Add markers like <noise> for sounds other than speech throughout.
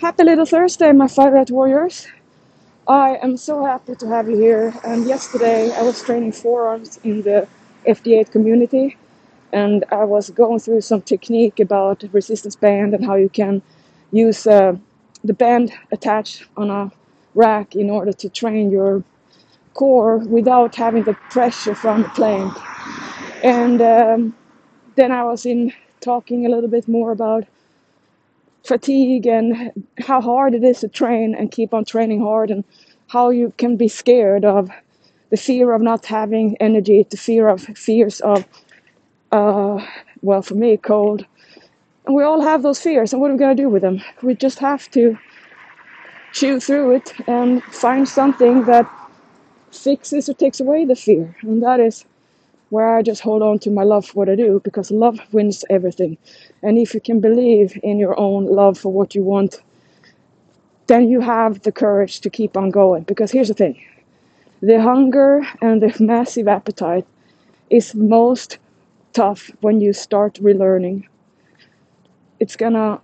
Happy little Thursday, my Fight Warriors. I am so happy to have you here. And yesterday I was training forearms in the FD8 community and I was going through some technique about resistance band and how you can use uh, the band attached on a rack in order to train your core without having the pressure from the plank. And um, then I was in talking a little bit more about fatigue and how hard it is to train and keep on training hard and how you can be scared of the fear of not having energy, the fear of fears of, uh, well, for me, cold. And we all have those fears, and what are we going to do with them? We just have to chew through it and find something that fixes or takes away the fear. And that is where I just hold on to my love for what I do because love wins everything. And if you can believe in your own love for what you want, then you have the courage to keep on going. Because here's the thing the hunger and the <laughs> massive appetite is most tough when you start relearning. It's gonna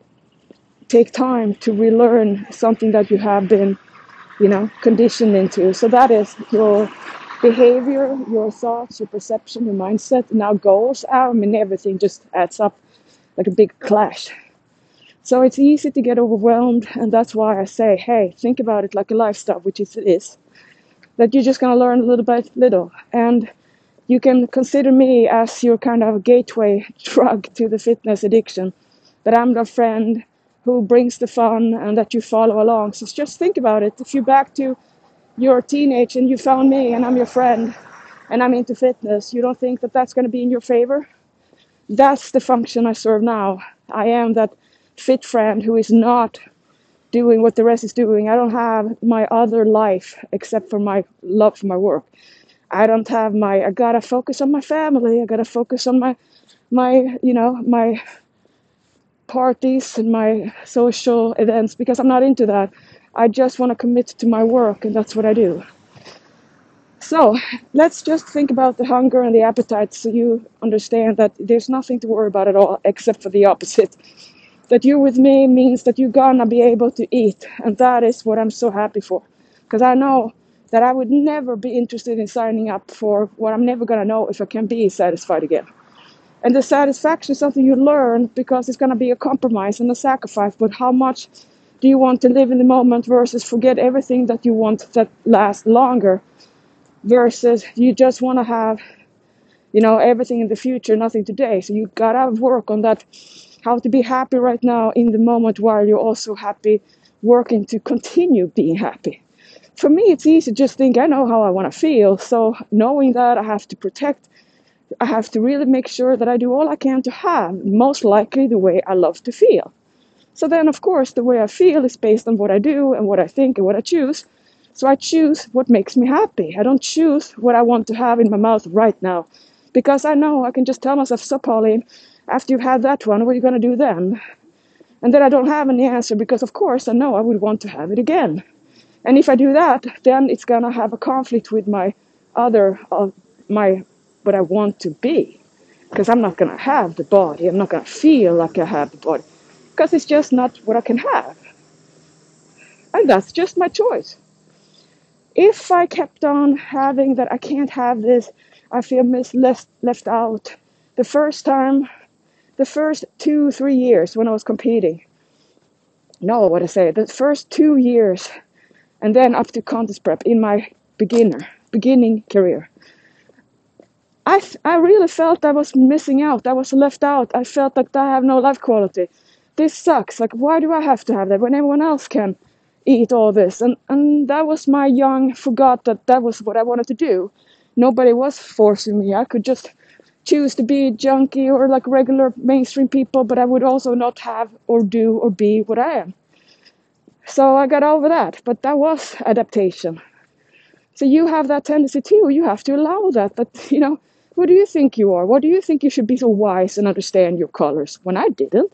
take time to relearn something that you have been, you know, conditioned into. So that is your behavior, your thoughts, your perception, your mindset and now goes. I um, mean, everything just adds up like a big clash. So it's easy to get overwhelmed, and that's why I say, hey, think about it like a lifestyle, which it is. That you're just gonna learn a little by little, and you can consider me as your kind of gateway <laughs> drug to the fitness addiction. That I'm the friend who brings the fun and that you follow along. So just think about it. If you're back to your teenage and you found me and I'm your friend and I'm into fitness, you don't think that that's going to be in your favor? That's the function I serve now. I am that fit friend who is not doing what the rest is doing. I don't have my other life except for my love for my work. I don't have my I gotta focus on my family. I gotta focus on my my you know my parties and my social events because I'm not into that. I just want to commit to my work and that's what I do. So let's just think about the hunger and the appetite so you understand that there's nothing to worry about at all except for the opposite. That you're with me means that you're gonna be able to eat, and that is what I'm so happy for. Because I know that I would never be interested in signing up for what I'm never gonna know if I can be satisfied again. And the satisfaction is something you learn because it's gonna be a compromise and a sacrifice, but how much do you want to live in the moment versus forget everything that you want that lasts longer versus you just want to have you know everything in the future nothing today? So you gotta work on that how to be happy right now in the moment while you're also happy working to continue being happy. For me it's easy to just think i know how i want to feel. So knowing that i have to protect i have to really make sure that i do all i can to have most likely the way i love to feel so then of course the way i feel is based on what i do and what i think and what i choose so I choose what makes me happy. I don't choose what I want to have in my mouth right now. Because I know I can just tell myself, so Pauline, after you've had that one, what are you going to do then? And then I don't have any answer because, of course, I know I would want to have it again. And if I do that, then it's going to have a conflict with my other, uh, my, what I want to be. Because I'm not going to have the body. I'm not going to feel like I have the body. Because it's just not what I can have. And that's just my choice if I kept on having that I can't have this, I feel mis- left, left out. The first time, the first two, three years when I was competing, no, what I say, the first two years, and then up to contest prep in my beginner, beginning career, I, I really felt I was missing out. I was left out. I felt like I have no life quality. This sucks. Like, why do I have to have that when everyone else can? eat all this? And and that was my young forgot that that was what i wanted to do. Nobody was forcing me. I could just choose to be a junkie or like regular mainstream people but i would also not have or do or be what i am. So i got over that but that was adaptation. So you have that tendency too. You have to allow that but you know what do you think you are? What do you think you should be so wise and understand your colors? When i didn't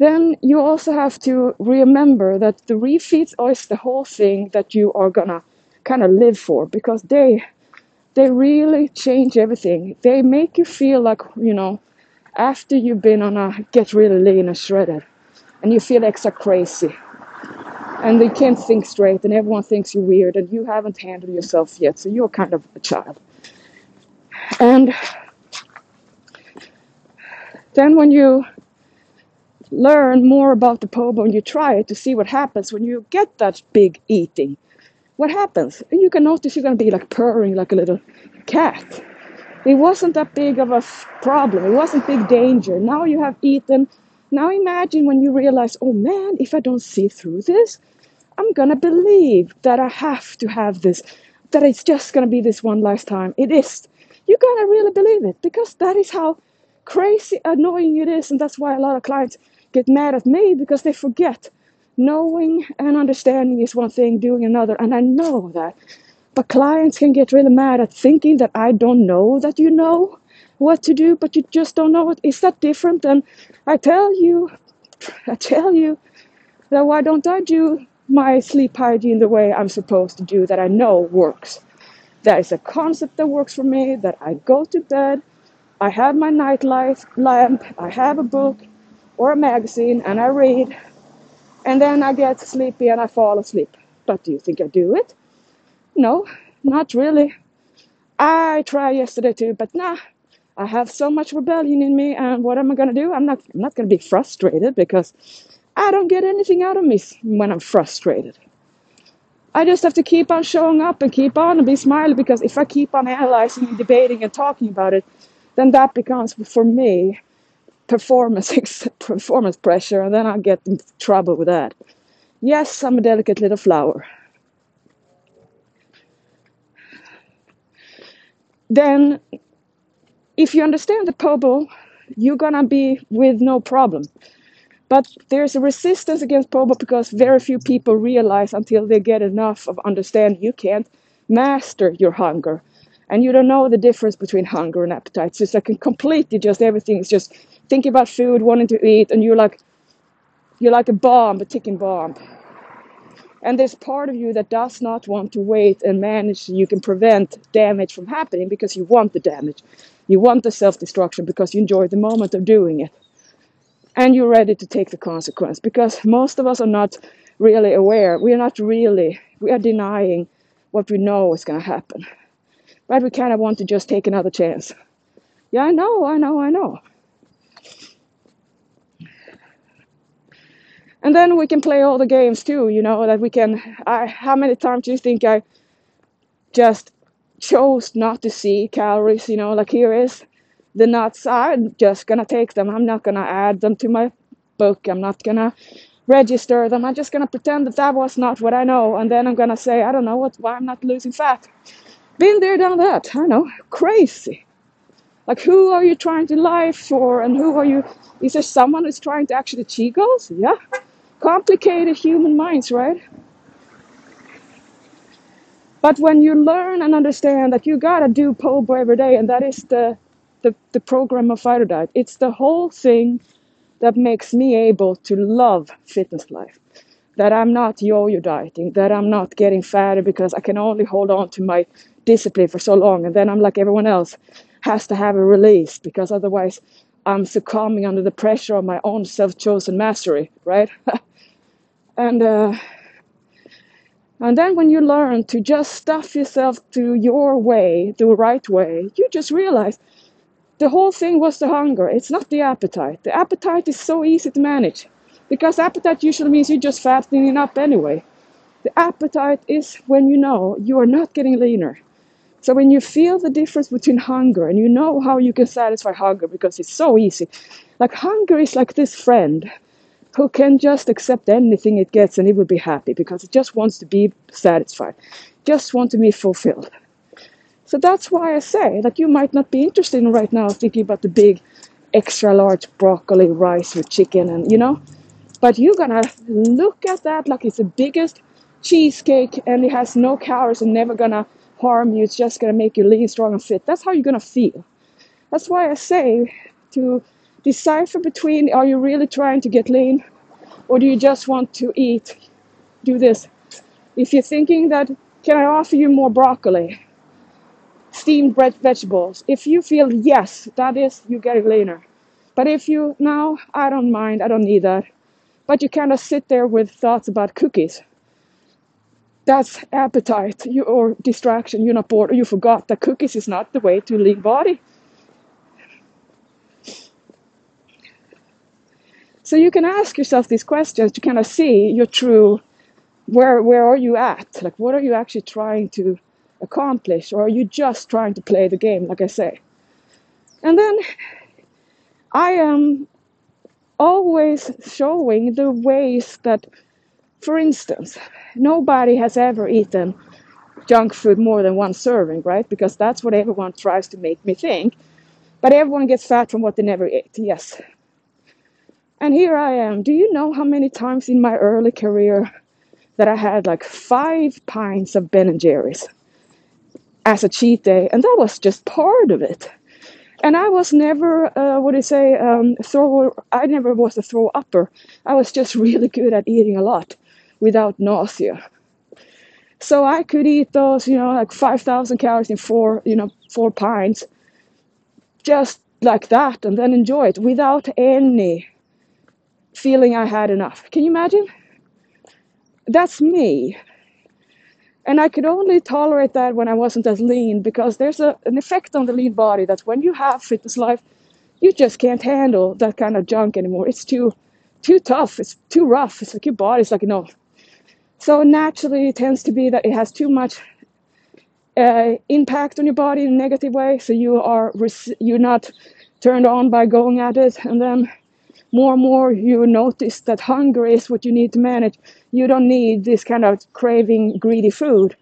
then you also have to remember that the refeeds is the whole thing that you are gonna kind of live for because they they really change everything. They make you feel like you know after you've been on a get really lean and shredded, and you feel extra crazy and you can't think straight and everyone thinks you're weird and you haven't handled yourself yet so you're kind of a child and then when you learn more about the pobo and you try it to see what happens when you get that big eating. What happens? You can notice you're going to be like purring like a little cat. It wasn't that big of a problem. It wasn't big danger. Now you have eaten. Now imagine when you realize oh man if i don't see through this I'm gonna believe that I have to have this, that it's just gonna be this one lifetime. It is. You're gonna really believe it because that is how crazy annoying it is, and that's why a lot of clients get mad at me because they forget. Knowing and understanding is one thing, doing another, and I know that. But clients can get really mad at thinking that I don't know that you know what to do, but you just don't know it. Is that different than I tell you? I tell you that why don't I do my sleep hygiene the way I'm supposed to do that I know works. That is a concept that works for me, that I go to bed, I have my night light lamp, I have a book or a magazine and I read, and then I get sleepy and I fall asleep. But do you think I do it? No, not really. I tried yesterday too, but nah, I have so much rebellion in me, and what am I gonna do? I'm not, I'm not gonna be frustrated because I don't get anything out of me when I'm frustrated. I just have to keep on showing up and keep on and be smiling because if I keep on analyzing and debating and talking about it, then that becomes for me performance <laughs> performance pressure and then I get in trouble with that. Yes, I'm a delicate little flower. Then if you understand the pobo, you're gonna be with no problem. But there's a resistance against POBO because very few people realize until they get enough of understanding you can't master your hunger. And you don't know the difference between hunger and appetite. So it's like completely just everything is just thinking about food, wanting to eat, and you're like you're like a bomb, a ticking bomb. And there's part of you that does not want to wait and manage so you can prevent damage from happening because you want the damage. You want the self destruction because you enjoy the moment of doing it and you're ready to take the consequence because most of us are not really aware. We are not really, we are denying what we know is going to happen. But we kind of want to just take another chance. Yeah, I know, I know, I know. And then we can play all the games too, you know, that we can. I, how many times do you think I just chose not to see calories, you know, like here is the nuts i'm just gonna take them i'm not gonna add them to my book i'm not gonna register them i'm just gonna pretend that that was not what i know and then i'm gonna say i don't know what why i'm not losing fat. Been there done that i know crazy. Like who are you trying to lie for and who are you is there someone who's trying to actually achieve goals yeah complicated human minds right but when you learn and understand that you gotta do pobo every day and that is the the, the program of Fighter Diet. It's the whole thing that makes me able to love fitness life. That I'm not yo-yo dieting, that I'm not getting fatter because I can only hold on to my discipline for so long, and then I'm like everyone else, has to have a release because otherwise I'm succumbing under the pressure of my own self-chosen mastery, right? <laughs> and uh, and then when you learn to just stuff yourself to your way, the right way, you just realize the whole thing was the hunger. It's not the appetite. The appetite is so easy to manage because appetite usually means you're just fattening up anyway. The appetite is when you know you are not getting leaner. So when you feel the difference between hunger and you know how you can satisfy hunger because it's so easy. Like hunger is like this friend who can just accept anything it gets and it will be happy because it just wants to be satisfied, just want to be fulfilled. So that's why I say that you might not be interested in right now thinking about the big extra large broccoli rice with chicken and you know but you're gonna look at that like it's the biggest cheesecake and it has no calories and never gonna harm you. It's just gonna make you lean strong and fit. That's how you're gonna feel. That's why i say to decipher between are you really trying to get lean or do you just want to eat do this if you're thinking that can i offer you more broccoli steamed bread vegetables. If you feel yes, that is you getting leaner. But if you now, I don't mind, I don't need that. but you kind of sit there with thoughts about cookies. That's appetite you, or distraction. You're not bored, or you forgot that cookies is not the way to lean body. So you can ask yourself these questions to kind of see your true where where are you at? Like what are you actually trying to accomplish, or are you just trying to play the game, like I say? And then I am always showing the ways that, for instance, nobody has ever eaten junk food more than one serving, right? Because that's what everyone tries to make me think. But everyone gets fat from what they never ate, yes. And here I am. Do you know how many times in my early career that I had like five pints of Ben and Jerry's as a cheat day? And that was just part of it and I was never, uh, what do you say, um, throw. I never was a throw upper. I was just really good at eating a lot without nausea. So I could eat those, you know, like 5,000 calories in four, you know, four pints, just like that, and then enjoy it without any feeling I had enough. Can you imagine? That's me. And I could only tolerate that when I wasn't as lean because there's a, an effect on the lean body that when you have fitness life, you just can't handle that kind of junk anymore. It's too too tough. It's too rough. It's like your body's like, no. So naturally, it tends to be that it has too much uh, impact on your body in a negative way. So you are you're not turned on by going at it, and then more and more you notice that hunger is what you need to manage. You don't need this kind of craving, greedy food,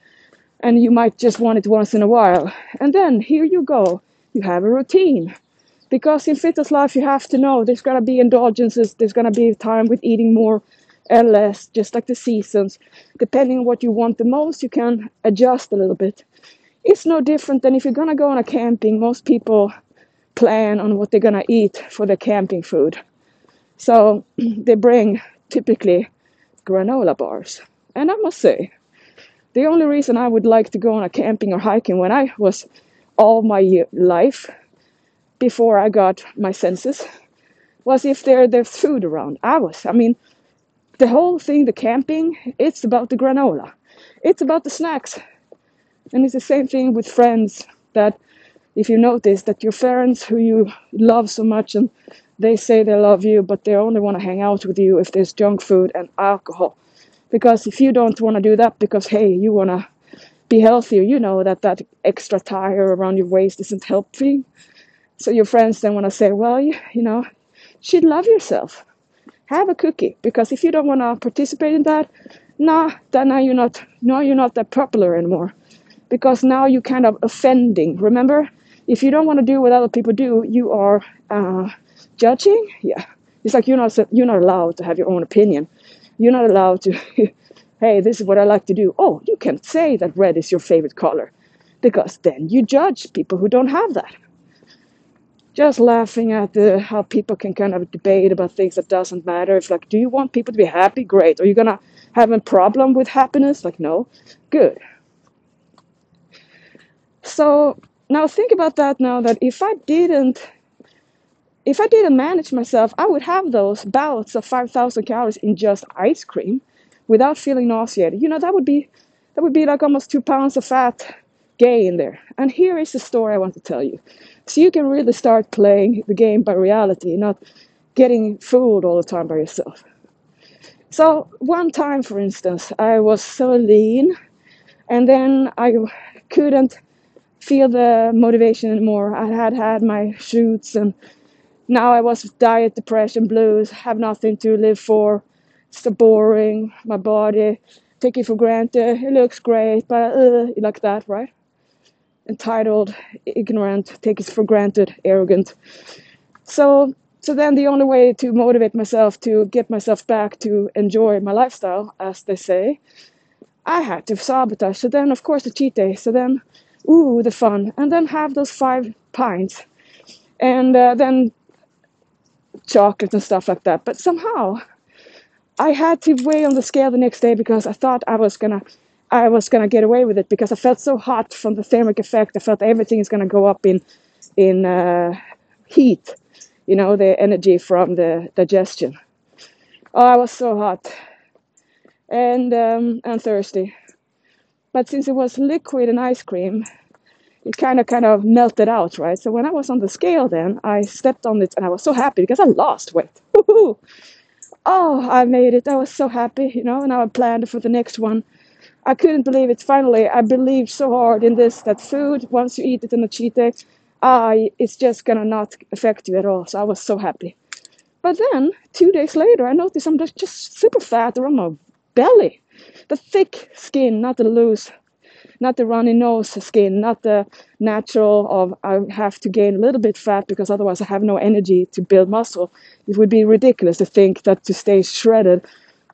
and you might just want it once in a while. And then here you go, you have a routine. Because in fitness life, you have to know there's gonna be indulgences, there's gonna be time with eating more and less, just like the seasons. Depending on what you want the most, you can adjust a little bit. It's no different than if you're gonna go on a camping, most people plan on what they're gonna eat for their camping food. So <clears throat> they bring typically granola bars. And I must say, the only reason I would like to go on a camping or hiking when I was all my life before I got my senses was if there there's food around. I was, I mean, the whole thing, the camping, it's about the granola. It's about the snacks. And it's the same thing with friends that if you notice that your friends who you love so much and they say they love you, but they only want to hang out with you if there's junk food and alcohol. Because if you don't want to do that because, hey, you want to be healthier, you know that that extra tire around your waist isn't helping. So your friends then want to say, well, you, you know, should love yourself. Have a cookie. Because if you don't want to participate in that, nah, then now you're not, now you're not that popular anymore. Because now you're kind of offending. Remember, if you don't want to do what other people do, you are uh, judging? Yeah. It's like you're not you're not allowed to have your own opinion. You're not allowed to <laughs> hey this is what i like to do. Oh you can't say that red is your favorite color because then you judge people who don't have that. Just laughing at the how people can kind of debate about things that doesn't matter. It's like do you want people to be happy? Great. Are you gonna have a problem with happiness? Like no. Good. So now think about that now that if i didn't if I didn't manage myself, I would have those bouts of 5,000 calories in just ice cream without feeling nauseated. You know, that would be that would be like almost two pounds of fat gain there. And here is the story I want to tell you. So you can really start playing the game by reality, not getting fooled all the time by yourself. So one time, for instance, I was so lean, and then I couldn't feel the motivation anymore. I had had my shoots and now I was diet, depression, blues, have nothing to live for. It's so boring. My body, take it for granted. It looks great, but uh, like that, right? Entitled, ignorant, take it for granted, arrogant. So, so then the only way to motivate myself to get myself back to enjoy my lifestyle, as they say, I had to sabotage. So then, of course, the cheat day. So then, ooh, the fun, and then have those five pints, and uh, then chocolate and stuff like that. But somehow I had to weigh on the scale the next day because I thought I was gonna I was gonna get away with it because I felt so hot from the thermic effect. I felt everything is gonna go up in in uh, heat, you know, the energy from the digestion. Oh, I was so hot and um, and thirsty. But since it was liquid and ice cream, it kind of kind of melted out, right? So when I was on the scale, then I stepped on it and I was so happy because I lost weight. <laughs> Woo-hoo! Oh, I made it! I was so happy, you know. And I planned for the next one. I couldn't believe it. Finally, I believed so hard in this that food, once you eat it in a cheat day, ah, it's just gonna not affect you at all. So I was so happy. But then, two days later, I noticed I'm just super fat around my belly. The thick skin, not the loose, not the runny nose skin, not the natural of I have to gain a little bit fat because otherwise I have no energy to build muscle. It would be ridiculous to think that to stay shredded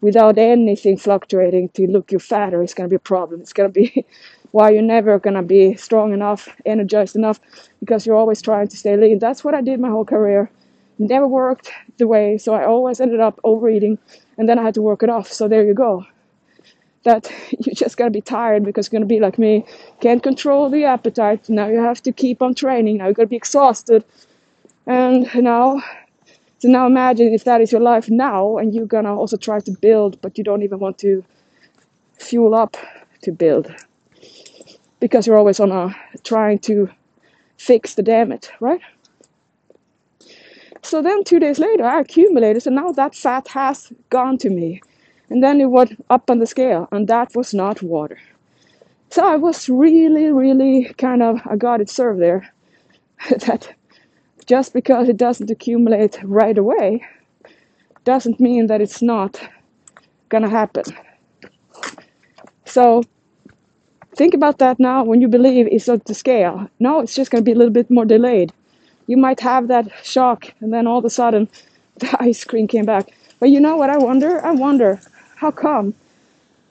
without anything fluctuating to look you fatter is going to be a problem. It's going to be <laughs> why you're never going to be strong enough, energized enough, because you're always trying to stay lean. That's what I did my whole career. Never worked the way, so I always ended up overeating, and then I had to work it off. So there you go. That <laughs> you just gotta be tired because you're gonna be like me, can't control the appetite. Now you have to keep on training. Now you're gonna be exhausted, and now so now imagine if that is your life now, and you're gonna also try to build, but you don't even want to fuel up to build because you're always on a trying to fix the damage, right? So then two days later, I accumulated, so now that fat has gone to me. And then it went up on the scale, and that was not water. So I was really, really kind of, I got it served there. <laughs> that just because it doesn't accumulate right away doesn't mean that it's not gonna happen. So think about that now when you believe it's at the scale. No, it's just gonna be a little bit more delayed you might have that shock and then all of a sudden <laughs> the ice cream came back. But you know what I wonder? I wonder how come?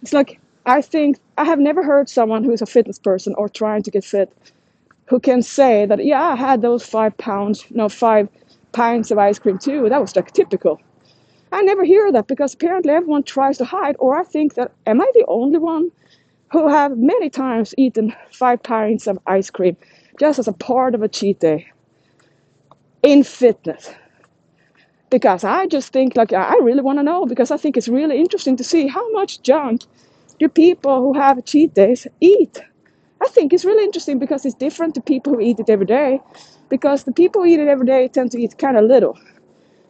It's like I think I have never heard someone who's a fitness person or trying to get fit who can say that yeah I had those five pounds no five pints of ice cream too. That was like typical. I never hear that because apparently everyone tries to hide or I think that am I the only one who have many times eaten five pints of ice cream just as a part of a cheat day in fitness because I just think like I really want to know because I think it's really interesting to see how much junk do people who have cheat days eat. I think it's really interesting because it's different to people who eat it every day. Because the people who eat it every day tend to eat kind of little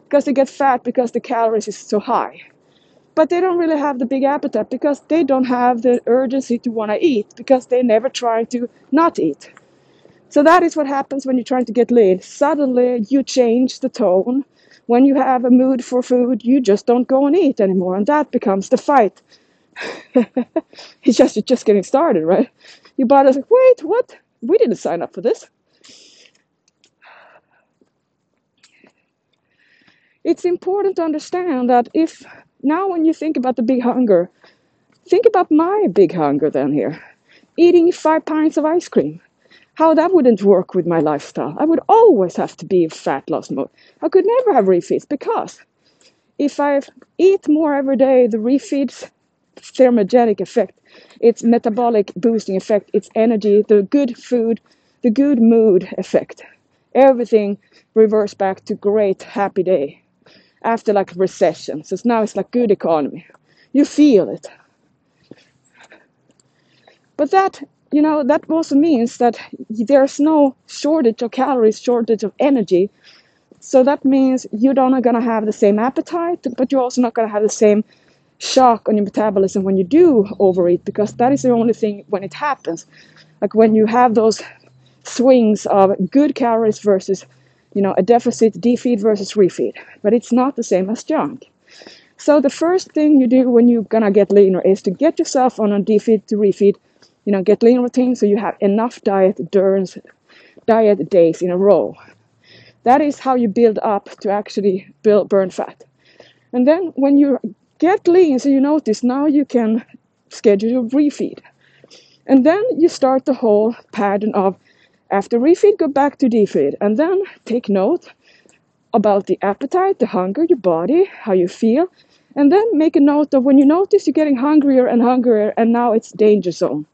because they get fat because the calories is so high. But they don't really have the big appetite because they don't have the urgency to want to eat because they never try to not eat. So that is what happens when you're trying to get lean. Suddenly you change the tone. When you have a mood for food, you just don't go and eat anymore, and that becomes the fight. <laughs> it's just it's just getting started, right? Your body's like, wait, what? We didn't sign up for this. It's important to understand that if now when you think about the big hunger, think about my big hunger then here. Eating five pints of ice cream how that wouldn't work with my lifestyle. I would always have to be in fat loss mode. I could never have refeeds because if I eat more every day, the refeeds thermogenic effect, its metabolic boosting effect, its energy, the good food, the good mood effect, everything reverts back to great happy day after like recession. So now it's like good economy. You feel it. But that you know, that also means that there's no shortage of calories, shortage of energy. So that means you're not going to have the same appetite, but you're also not going to have the same shock on your metabolism when you do overeat, because that is the only thing when it happens. Like when you have those swings of good calories versus, you know, a deficit, defeed versus refeed. But it's not the same as junk. So the first thing you do when you're gonna get leaner is to get yourself on a defeed to refeed you know, get lean routine so you have enough diet during diet days in a row. That is how you build up to actually build, burn fat. And then when you get lean, so you notice now you can schedule your refeed. And then you start the whole pattern of after refeed, go back to defeed. And then take note about the appetite, the hunger, your body, how you feel. And then make a note of when you notice you're getting hungrier and hungrier, and now it's danger zone.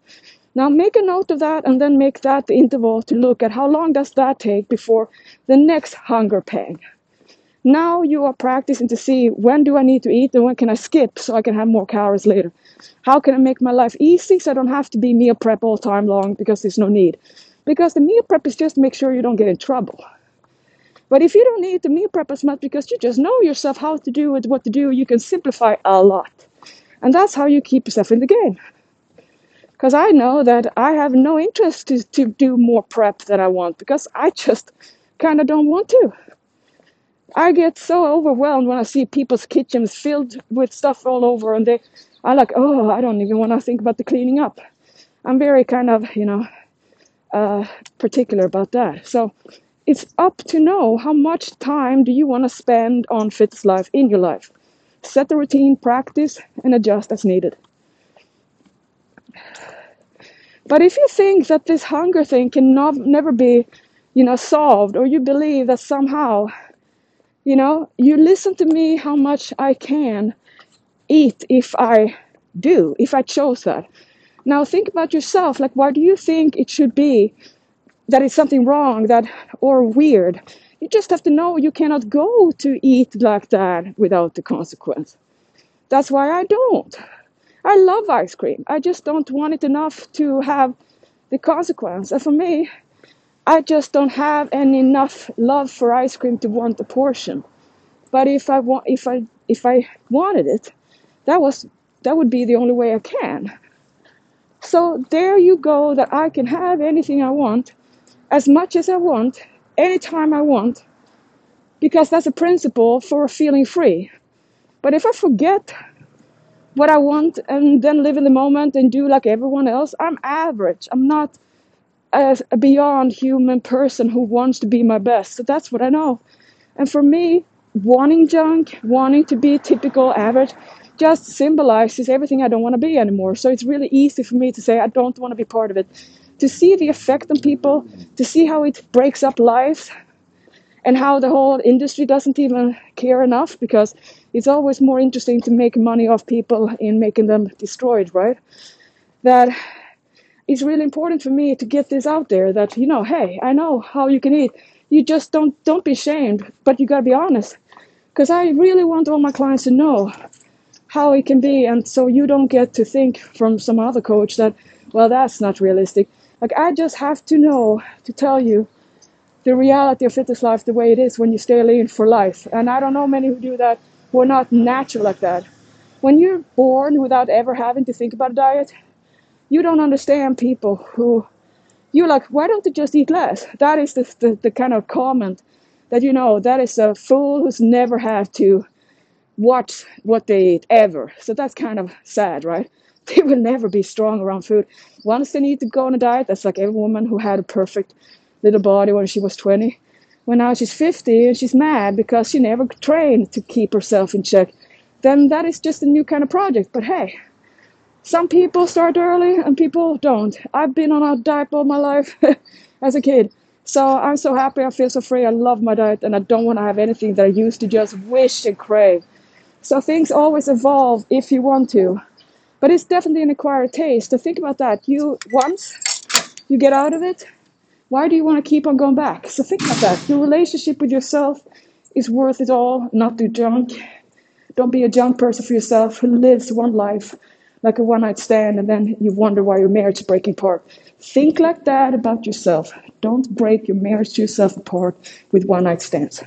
Now make a note of that and then make that the interval to look at how long does that take before the next hunger pang. Now you are practicing to see when do I need to eat and when can I skip so I can have more calories later. How can I make my life easy so I don't have to be meal prep all time long because there's no need. Because the meal prep is just to make sure you don't get in trouble. But if you don't need the meal prep as much because you just know yourself how to do it, what to do, you can simplify a lot. And that's how you keep yourself in the game. Because I know that I have no interest to, to do more prep than I want because I just kind of don't want to. I get so overwhelmed when I see people's kitchens filled with stuff all over, and they, I like, oh, I don't even want to think about the cleaning up. I'm very kind of, you know, uh, particular about that. So it's up to know how much time do you want to spend on fitness life in your life. Set the routine, practice, and adjust as needed. But if you think that this hunger thing can not, never be, you know, solved, or you believe that somehow you know, you listen to me how much I can eat if I do, if I chose that. Now think about yourself. Like, why do you think it should be that it's something wrong that or weird? You just have to know you cannot go to eat like that without the consequence. That's why I don't. I love ice cream. I just don't want it enough to have the consequence. And for me, I just don't have any enough love for ice cream to want a portion. But if I want, if I if I wanted it, that was that would be the only way I can. So there you go. That I can have anything I want, as much as I want, anytime I want, because that's a principle for feeling free. But if I forget what I want and then live in the moment and do like everyone else, I'm average. I'm not a, a beyond human person who wants to be my best. So that's what I know. And for me, wanting junk, wanting to be typical average, just symbolizes everything I don't want to be anymore. So it's really easy for me to say I don't want to be part of it. To see the effect on people, to see how it breaks up lives, and how the whole industry doesn't even care enough because it's always more interesting to make money off people in making them destroyed, right? That it's really important for me to get this out there that you know hey i know how you can eat. You just don't don't be ashamed but you got to be honest. Because i really want all my clients to know how it can be and so you don't get to think from some other coach that well that's not realistic like i just have to know to tell you the reality of fitness life the way it is when you stay lean for life and i don't know many who do that who are not natural like that when you're born without ever having to think about diet you don't understand people who you're like, why don't you just eat less? That is the, the, the kind of comment that you know that is a fool who's never had to watch what they eat ever. So that's kind of sad, right? <laughs> They will never be strong around food. Once they need to go on a diet, that's like every woman who had a perfect little body when she was 20. When now she's 50 and she's mad because she never trained to keep herself in check, then that is just a new kind of project. But hey, some people start early and people don't. I've been on a diet all my life <laughs> as a kid. So I'm so happy, I feel so free, I love my diet, and I don't want to have anything that I used to just wish and crave. So things always evolve if you want to. But it's definitely an acquired taste. So think about that. You once you get out of it, why do you want to keep on going back? So think about that. Your relationship with yourself is worth it all, not do junk. Don't be a junk person for yourself who lives one life like a one night stand, and then you wonder why your marriage is breaking apart. Think like that about yourself. Don't break your marriage to yourself apart with one night stands.